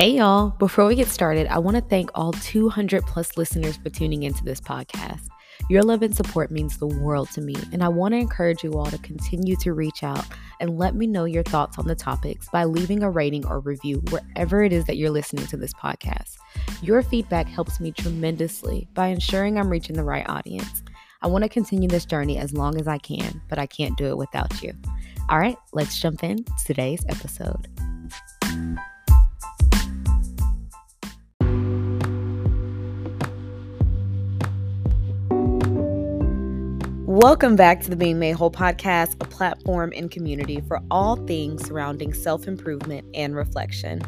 Hey, y'all. Before we get started, I want to thank all 200 plus listeners for tuning into this podcast. Your love and support means the world to me, and I want to encourage you all to continue to reach out and let me know your thoughts on the topics by leaving a rating or review wherever it is that you're listening to this podcast. Your feedback helps me tremendously by ensuring I'm reaching the right audience. I want to continue this journey as long as I can, but I can't do it without you. All right, let's jump in today's episode. Welcome back to the Being Made Whole podcast, a platform and community for all things surrounding self improvement and reflection.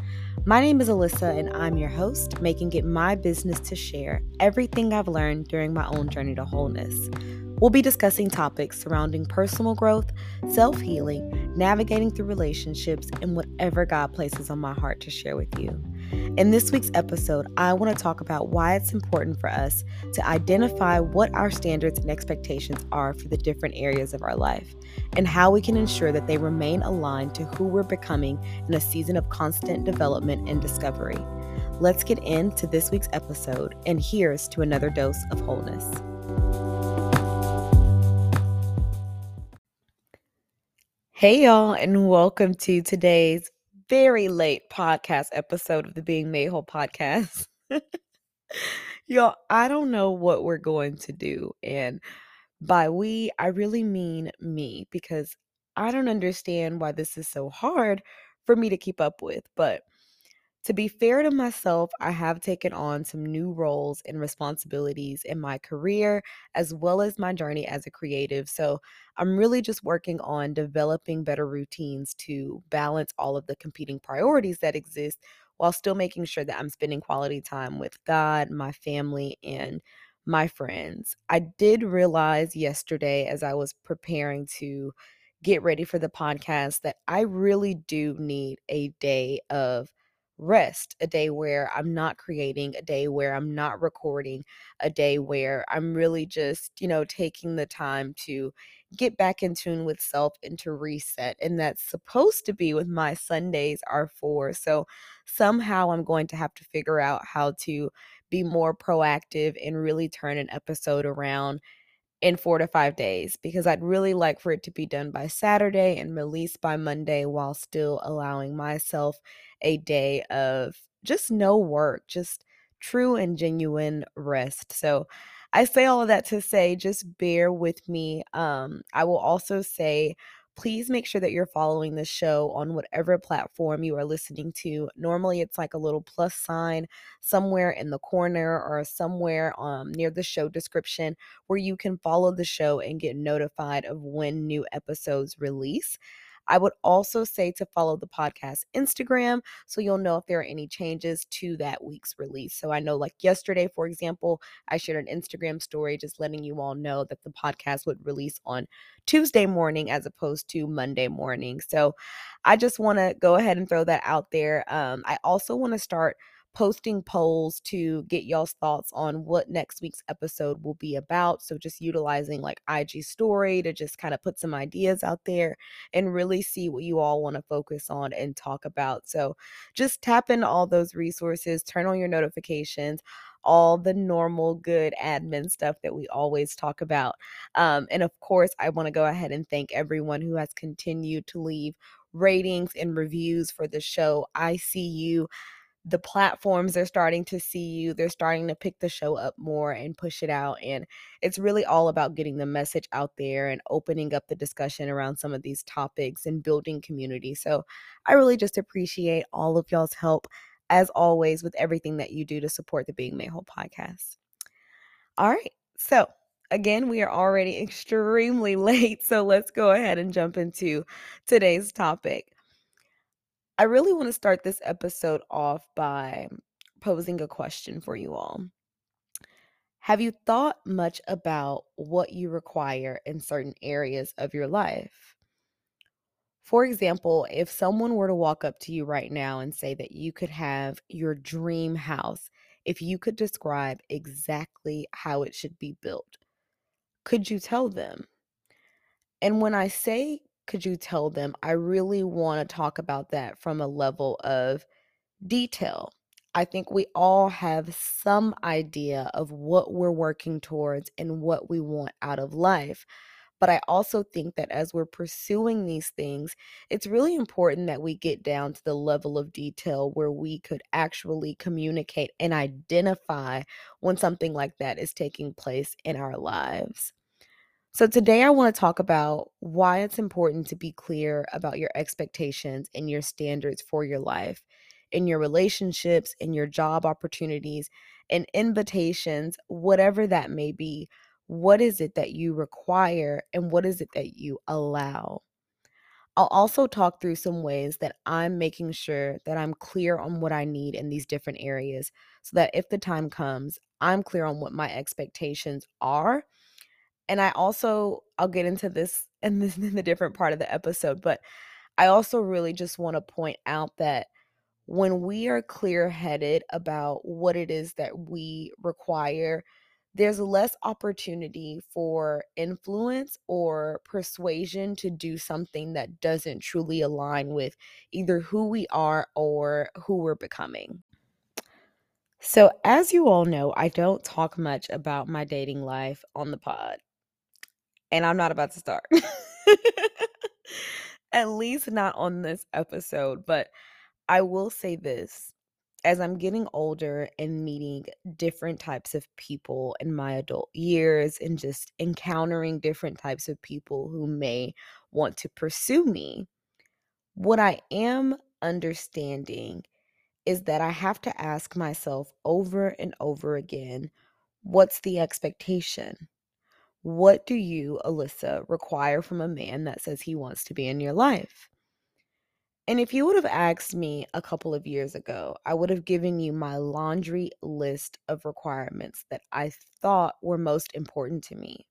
My name is Alyssa, and I'm your host, making it my business to share everything I've learned during my own journey to wholeness. We'll be discussing topics surrounding personal growth, self healing, navigating through relationships, and whatever God places on my heart to share with you. In this week's episode, I want to talk about why it's important for us to identify what our standards and expectations are for the different areas of our life, and how we can ensure that they remain aligned to who we're becoming in a season of constant development and discovery. Let's get into this week's episode, and here's to another dose of wholeness. Hey, y'all, and welcome to today's very late podcast episode of the Being Made Whole podcast. y'all, I don't know what we're going to do. And by we, I really mean me because I don't understand why this is so hard for me to keep up with. But to be fair to myself, I have taken on some new roles and responsibilities in my career as well as my journey as a creative. So I'm really just working on developing better routines to balance all of the competing priorities that exist while still making sure that I'm spending quality time with God, my family, and my friends. I did realize yesterday as I was preparing to get ready for the podcast that I really do need a day of rest, a day where I'm not creating, a day where I'm not recording, a day where I'm really just, you know, taking the time to get back in tune with self and to reset. And that's supposed to be what my Sundays are for. So somehow I'm going to have to figure out how to be more proactive and really turn an episode around in four to five days because I'd really like for it to be done by Saturday and released by Monday while still allowing myself a day of just no work, just true and genuine rest. So I say all of that to say just bear with me. Um, I will also say please make sure that you're following the show on whatever platform you are listening to. Normally, it's like a little plus sign somewhere in the corner or somewhere um, near the show description where you can follow the show and get notified of when new episodes release. I would also say to follow the podcast Instagram so you'll know if there are any changes to that week's release. So I know, like yesterday, for example, I shared an Instagram story just letting you all know that the podcast would release on Tuesday morning as opposed to Monday morning. So I just want to go ahead and throw that out there. Um, I also want to start posting polls to get y'all's thoughts on what next week's episode will be about. So just utilizing like IG story to just kind of put some ideas out there and really see what you all want to focus on and talk about. So just tap into all those resources, turn on your notifications all the normal good admin stuff that we always talk about. Um, and of course, I want to go ahead and thank everyone who has continued to leave ratings and reviews for the show. I see you the platforms are starting to see you they're starting to pick the show up more and push it out and it's really all about getting the message out there and opening up the discussion around some of these topics and building community so i really just appreciate all of y'all's help as always with everything that you do to support the being made whole podcast. All right so again we are already extremely late so let's go ahead and jump into today's topic I really want to start this episode off by posing a question for you all. Have you thought much about what you require in certain areas of your life? For example, if someone were to walk up to you right now and say that you could have your dream house if you could describe exactly how it should be built, could you tell them? And when I say could you tell them I really want to talk about that from a level of Detail. I think we all have some idea of what we're working towards and what we want out of life. But I also think that as we're pursuing these things, it's really important that we get down to the level of detail where we could actually communicate and identify when something like that is taking place in our lives. So, today I want to talk about why it's important to be clear about your expectations and your standards for your life, in your relationships, in your job opportunities, and invitations, whatever that may be. What is it that you require and what is it that you allow? I'll also talk through some ways that I'm making sure that I'm clear on what I need in these different areas so that if the time comes, I'm clear on what my expectations are and I also I'll get into this in, this in the different part of the episode, but I also really just want to point out that when we are clear-headed about what it is that we require, there's less opportunity for influence or persuasion to do something that doesn't truly align with either who we are or who we're becoming. So, as you all know, I don't talk much about my dating life on the pod and I'm not about to start. At least not on this episode, but I will say this. As I'm getting older and meeting different types of people in my adult years and just encountering different types of people who may want to pursue me, what I am understanding is that I have to ask myself over and over again what's the expectation? What do you, Alyssa, require from a man that says he wants to be in your life? And if you would have asked me a couple of years ago, I would have given you my laundry list of requirements that I thought were most important to me.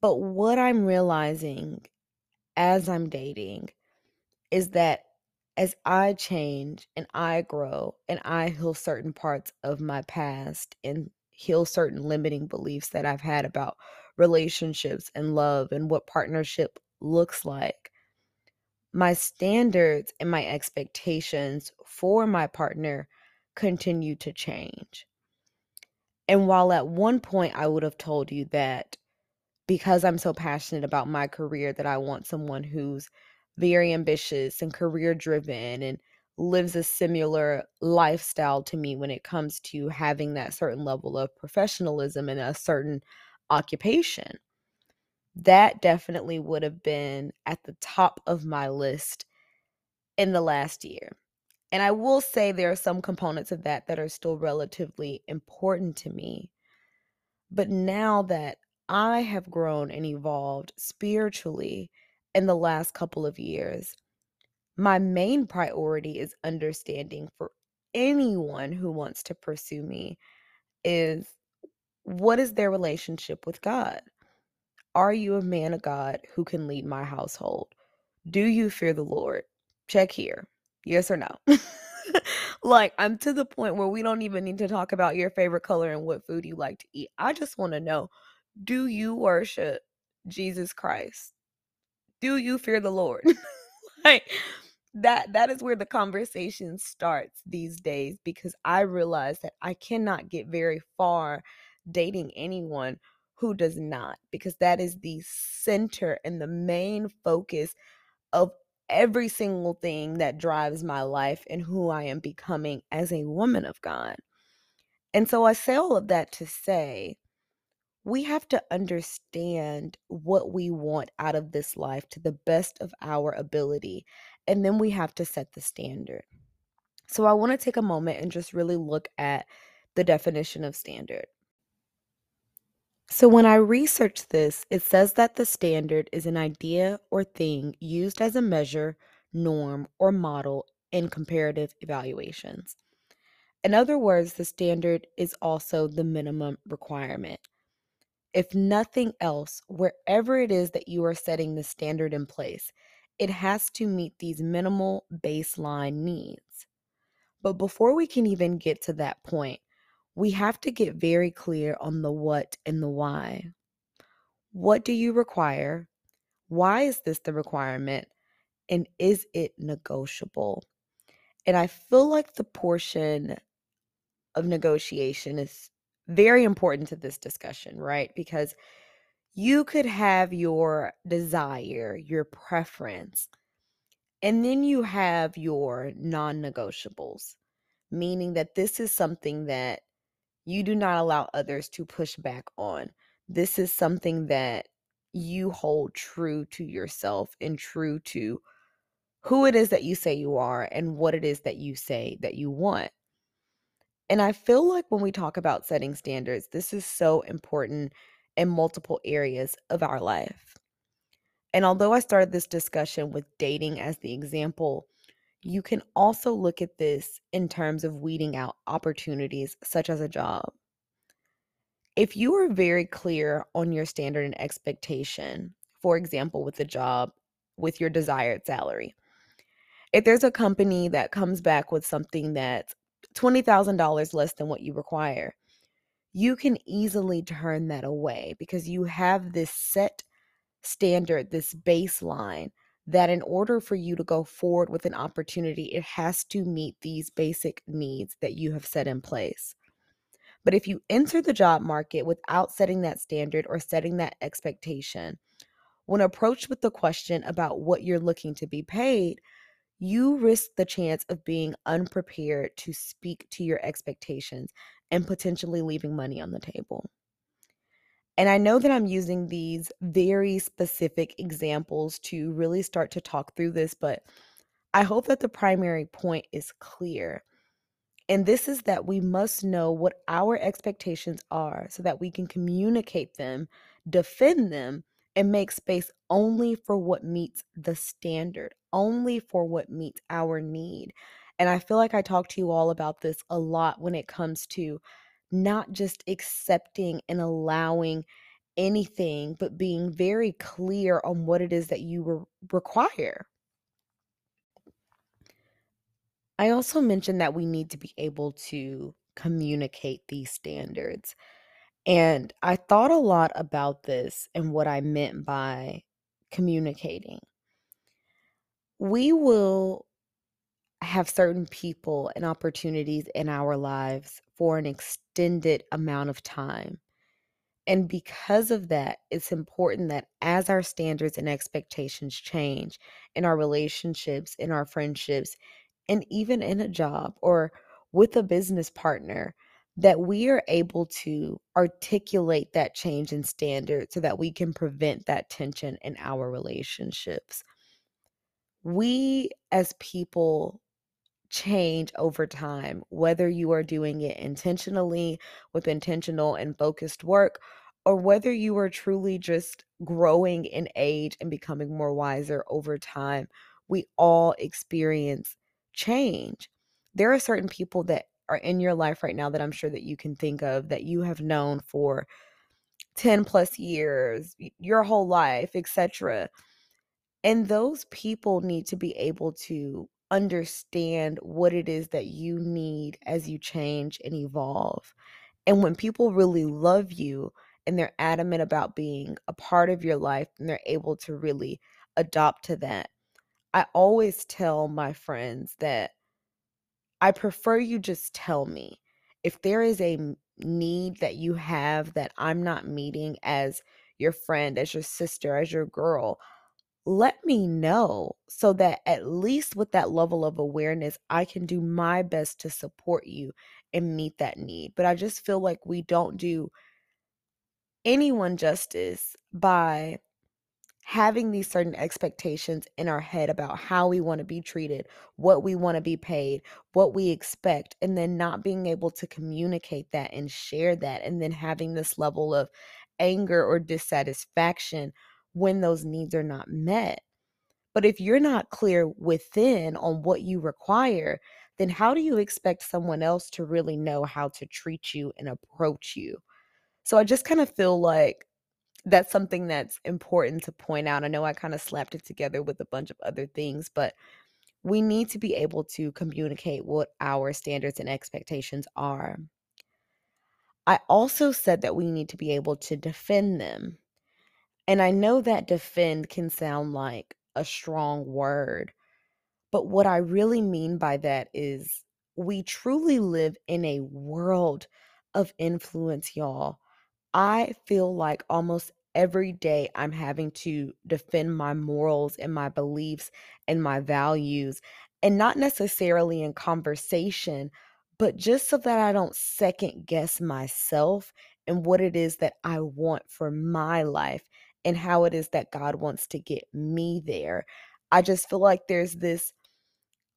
But what I'm realizing as I'm dating is that as I change and I grow and I heal certain parts of my past and heal certain limiting beliefs that I've had about relationships and love and what partnership looks like. My standards and my expectations for my partner continue to change. And while at one point I would have told you that because I'm so passionate about my career, that I want someone who's very ambitious and career driven and lives a similar lifestyle to me when it comes to having that certain level of professionalism in a certain occupation. That definitely would have been at the top of my list in the last year. And I will say there are some components of that that are still relatively important to me. But now that I have grown and evolved spiritually in the last couple of years, my main priority is understanding for anyone who wants to pursue me is what is their relationship with God? Are you a man of God who can lead my household? Do you fear the Lord? Check here. Yes or no? like, I'm to the point where we don't even need to talk about your favorite color and what food you like to eat. I just want to know do you worship Jesus Christ? Do you fear the Lord? like, that that is where the conversation starts these days because I realize that I cannot get very far dating anyone who does not because that is the center and the main focus of every single thing that drives my life and who I am becoming as a woman of God. And so I say all of that to say we have to understand what we want out of this life to the best of our ability. And then we have to set the standard. So I want to take a moment and just really look at the definition of standard. So when I researched this, it says that the standard is an idea or thing used as a measure, norm, or model in comparative evaluations. In other words, the standard is also the minimum requirement if nothing else, wherever it is that you are setting the standard in place, it has to meet these minimal baseline needs. But before we can even get to that point, we have to get very clear on the what and the why. What do you require? Why is this the requirement? And is it negotiable? And I feel like the portion of negotiation is very important to this discussion, right? Because you could have your desire, your preference, and then you have your non negotiables, meaning that this is something that you do not allow others to push back on. This is something that you hold true to yourself and true to who it is that you say you are and what it is that you say that you want. And I feel like when we talk about setting standards, this is so important in multiple areas of our life. And although I started this discussion with dating as the example, you can also look at this in terms of weeding out opportunities such as a job. If you are very clear on your standard and expectation, for example, with the job, with your desired salary, if there's a company that comes back with something that's $20,000 less than what you require, you can easily turn that away because you have this set standard, this baseline that in order for you to go forward with an opportunity, it has to meet these basic needs that you have set in place. But if you enter the job market without setting that standard or setting that expectation, when approached with the question about what you're looking to be paid, you risk the chance of being unprepared to speak to your expectations and potentially leaving money on the table. And I know that I'm using these very specific examples to really start to talk through this, but I hope that the primary point is clear. And this is that we must know what our expectations are so that we can communicate them, defend them, and make space only for what meets the standard, only for what meets our need. And I feel like I talk to you all about this a lot when it comes to not just accepting and allowing anything, but being very clear on what it is that you re- require. I also mentioned that we need to be able to communicate these standards. And I thought a lot about this and what I meant by communicating. We will have certain people and opportunities in our lives for an extended amount of time. And because of that, it's important that as our standards and expectations change in our relationships, in our friendships, and even in a job or with a business partner, that we are able to articulate that change in standard so that we can prevent that tension in our relationships. We as people change over time, whether you are doing it intentionally with intentional and focused work, or whether you are truly just growing in age and becoming more wiser over time. We all experience change. There are certain people that are in your life right now that I'm sure that you can think of that you have known for 10 plus years, your whole life, etc. And those people need to be able to understand what it is that you need as you change and evolve. And when people really love you and they're adamant about being a part of your life and they're able to really adopt to that, I always tell my friends that I prefer you just tell me if there is a need that you have that I'm not meeting as your friend, as your sister, as your girl let me know so that at least with that level of awareness, I can do my best to support you and meet that need. But I just feel like we don't do anyone justice by having these certain expectations in our head about how we want to be treated, what we want to be paid, what we expect, and then not being able to communicate that and share that, and then having this level of anger or dissatisfaction when those needs are not met. But if you're not clear within on what you require, then how do you expect someone else to really know how to treat you and approach you? So I just kind of feel like that's something that's important to point out. I know I kind of slapped it together with a bunch of other things, but we need to be able to communicate what our standards and expectations are. I also said that we need to be able to defend them. And I know that defend can sound like a strong word, But what I really mean by that is we truly live in a world of influence, y'all. I feel like almost every day I'm having to defend my morals and my beliefs and my values, and not necessarily in conversation, but just so that I don't second guess myself and what it is that I want for my life and how it is that God wants to get me there. I just feel like there's this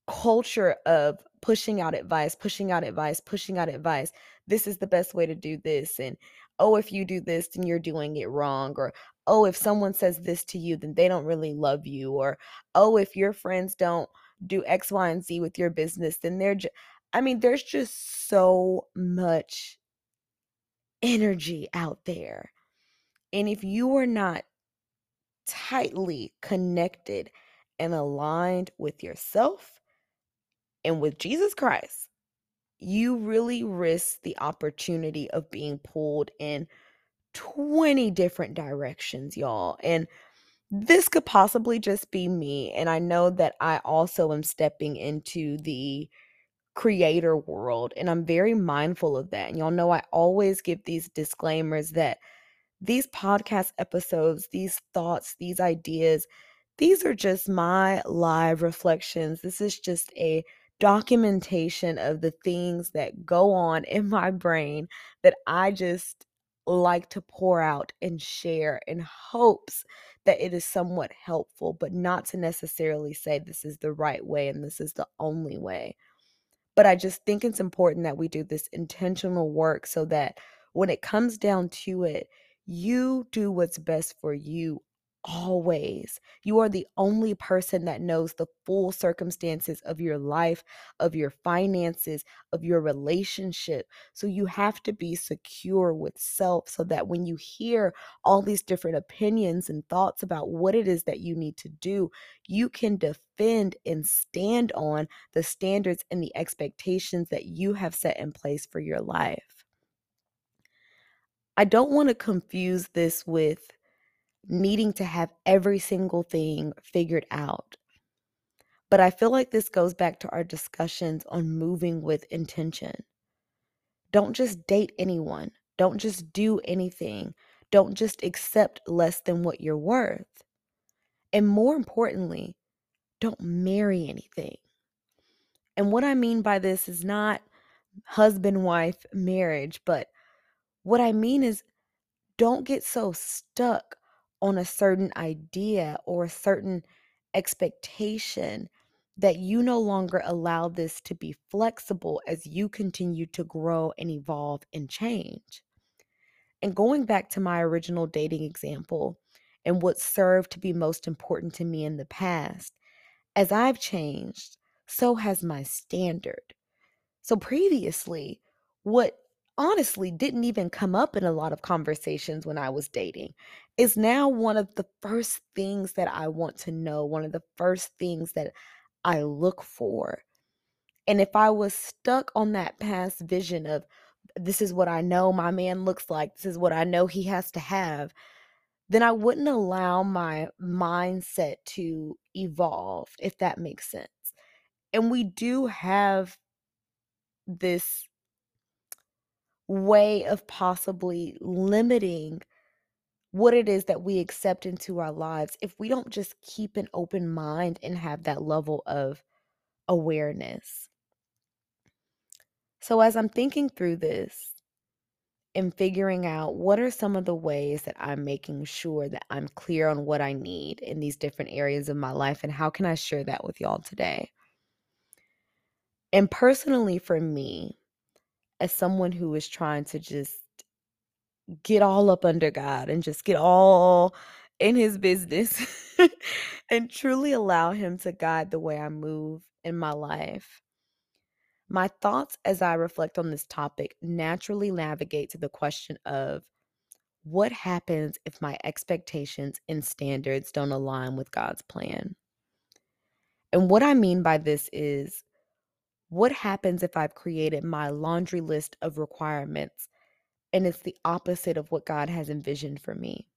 culture of pushing out advice, pushing out advice, pushing out advice. This is the best way to do this. And oh, if you do this, then you're doing it wrong. Or oh, if someone says this to you, then they don't really love you. Or oh, if your friends don't do X, Y, and Z with your business, then they're just, I mean, there's just so much energy out there. And if you are not tightly connected and aligned with yourself and with Jesus Christ, you really risk the opportunity of being pulled in 20 different directions, y'all. And this could possibly just be me. And I know that I also am stepping into the creator world, and I'm very mindful of that. And y'all know I always give these disclaimers that these podcast episodes, these thoughts, these ideas, these are just my live reflections. This is just a documentation of the things that go on in my brain that I just like to pour out and share in hopes that it is somewhat helpful, but not to necessarily say this is the right way and this is the only way. But I just think it's important that we do this intentional work so that when it comes down to it, you do what's best for you always. You are the only person that knows the full circumstances of your life, of your finances, of your relationship. So you have to be secure with self so that when you hear all these different opinions and thoughts about what it is that you need to do, you can defend and stand on the standards and the expectations that you have set in place for your life. I don't want to confuse this with needing to have every single thing figured out. But I feel like this goes back to our discussions on moving with intention. Don't just date anyone, don't just do anything, don't just accept less than what you're worth. And more importantly, don't marry anything. And what I mean by this is not husband wife marriage, but what I mean is don't get so stuck on a certain idea or a certain expectation that you no longer allow this to be flexible as you continue to grow and evolve and change. And going back to my original dating example and what served to be most important to me in the past, as I've changed, so has my standard. So previously, what honestly didn't even come up in a lot of conversations when I was dating is now one of the first things that I want to know, one of the first things that I look for. And if I was stuck on that past vision of this is what I know my man looks like, this is what I know he has to have, then I wouldn't allow my mindset to evolve, if that makes sense. And we do have this way of possibly limiting what it is that we accept into our lives if we don't just keep an open mind and have that level of awareness. So, as I'm thinking through this and figuring out what are some of the ways that I'm making sure that I'm clear on what I need in these different areas of my life, and how can I share that with y'all today? And personally, for me, as someone who is trying to just get all up under God and just get all in his business and truly allow him to guide the way I move in my life. My thoughts as I reflect on this topic naturally navigate to the question of what happens if my expectations and standards don't align with God's plan? And what I mean by this is what happens if I've created my laundry list of requirements and it's the opposite of what God has envisioned for me?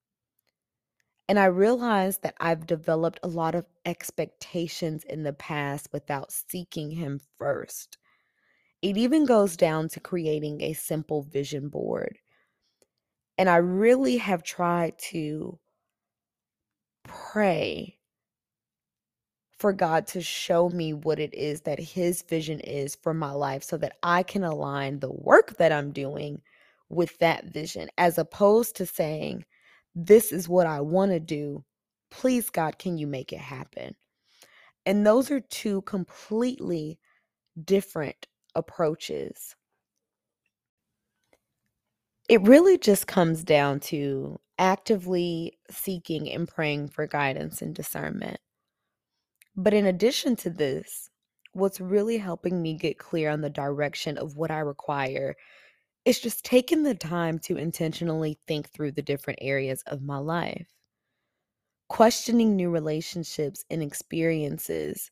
And I realized that I've developed a lot of expectations in the past without seeking Him first. It even goes down to creating a simple vision board. And I really have tried to pray for God to show me what it is that His vision is for my life so that I can align the work that I'm doing with that vision, as opposed to saying, This is what I want to do. Please, God, can you make it happen? And those are two completely different approaches. It really just comes down to actively seeking and praying for guidance and discernment. But in addition to this, what's really helping me get clear on the direction of what I require is just taking the time to intentionally think through the different areas of my life. Questioning new relationships and experiences,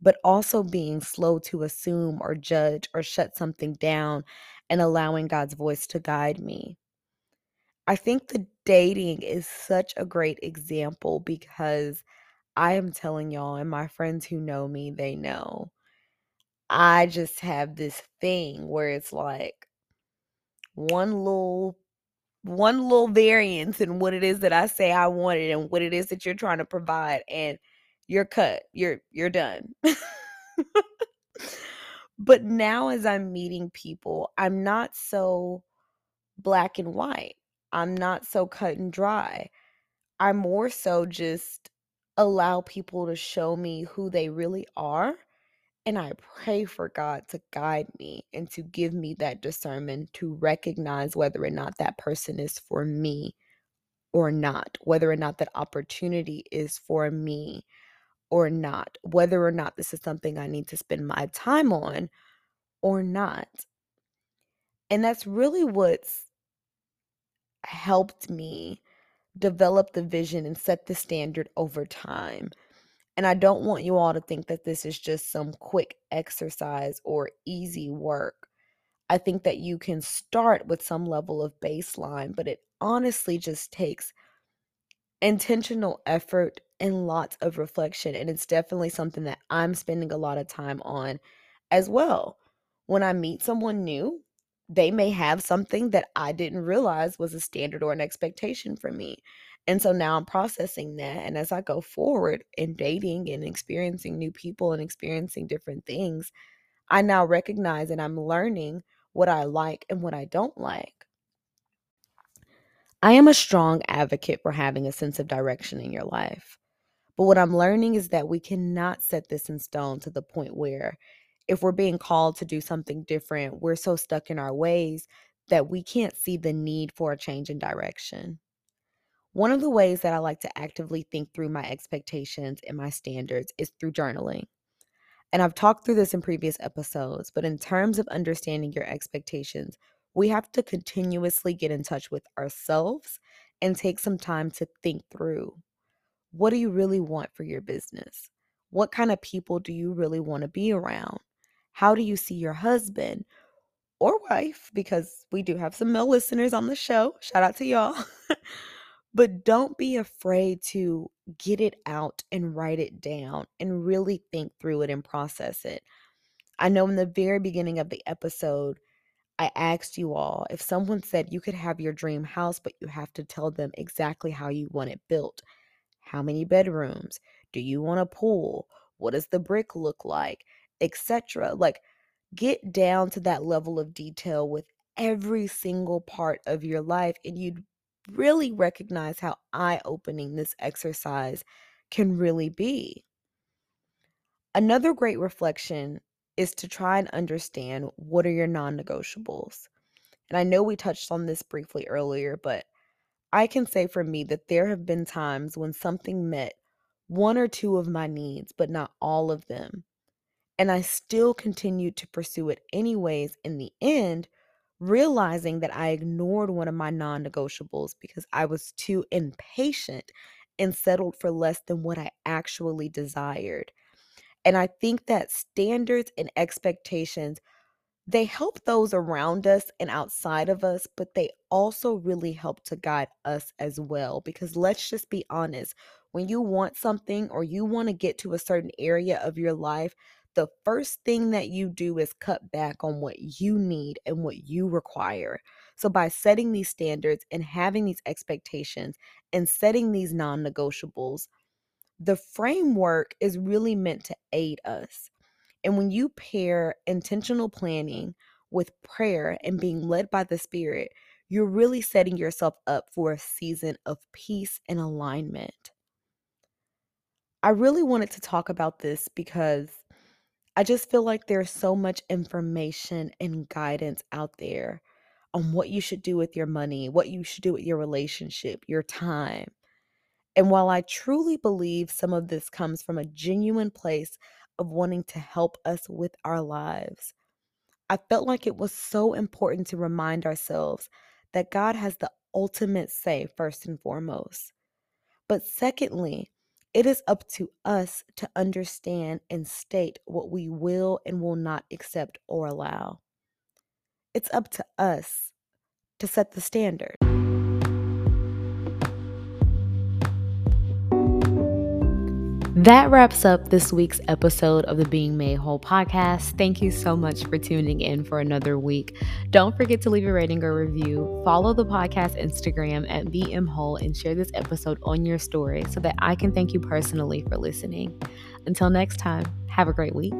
but also being slow to assume or judge or shut something down and allowing God's voice to guide me. I think the dating is such a great example because I am telling y'all, and my friends who know me, they know. I just have this thing where it's like one little one little variance in what it is that I say I wanted and what it is that you're trying to provide and you're cut. You're you're done. but now as I'm meeting people, I'm not so black and white. I'm not so cut and dry. I'm more so just allow people to show me who they really are. And I pray for God to guide me and to give me that discernment to recognize whether or not that person is for me or not, whether or not that opportunity is for me or not, whether or not this is something I need to spend my time on or not. And that's really what's helped me develop the vision and set the standard over time. And I don't want you all to think that this is just some quick exercise or easy work. I think that you can start with some level of baseline, but it honestly just takes intentional effort and lots of reflection. And it's definitely something that I'm spending a lot of time on as well. When I meet someone new, they may have something that I didn't realize was a standard or an expectation for me. And so now I'm processing that. And as I go forward in dating and experiencing new people and experiencing different things, I now recognize and I'm learning what I like and what I don't like. I am a strong advocate for having a sense of direction in your life. But what I'm learning is that we cannot set this in stone to the point where if we're being called to do something different, we're so stuck in our ways that we can't see the need for a change in direction. One of the ways that I like to actively think through my expectations and my standards is through journaling. And I've talked through this in previous episodes, but in terms of understanding your expectations, we have to continuously get in touch with ourselves and take some time to think through what do you really want for your business? What kind of people do you really want to be around? How do you see your husband or wife? Because we do have some male listeners on the show. Shout out to y'all. but don't be afraid to get it out and write it down and really think through it and process it. I know in the very beginning of the episode, I asked you all if someone said you could have your dream house, but you have to tell them exactly how you want it built. How many bedrooms? Do you want a pool? What does the brick look like? Etc. Like get down to that level of detail with every single part of your life and you'd really recognize how eye-opening this exercise can really be. Another great reflection is to try and understand what are your non-negotiables. And I know we touched on this briefly earlier, but I can say for me that there have been times when something met one or two of my needs, but not all of them. And I still continued to pursue it anyways in the end, realizing that I ignored one of my non negotiables because I was too impatient and settled for less than what I actually desired. And I think that standards and expectations they help those around us and outside of us, but they also really help to guide us as well. Because let's just be honest when you want something or you want to get to a certain area of your life, the first thing that you do is cut back on what you need and what you require. So, by setting these standards and having these expectations and setting these non negotiables, the framework is really meant to aid us. And when you pair intentional planning with prayer and being led by the Spirit, you're really setting yourself up for a season of peace and alignment. I really wanted to talk about this because I just feel like there's so much information and guidance out there on what you should do with your money, what you should do with your relationship, your time. And while I truly believe some of this comes from a genuine place of wanting to help us with our lives. I felt like it was so important to remind ourselves that God has the ultimate say, first and foremost. But secondly, it is up to us to understand and state what we will and will not accept or allow. It's up to us to set the standard. That wraps up this week's episode of the Being Made Whole podcast. Thank you so much for tuning in for another week. Don't forget to leave a rating or review. Follow the podcast Instagram at BM Whole and share this episode on your story so that I can thank you personally for listening. Until next time, have a great week.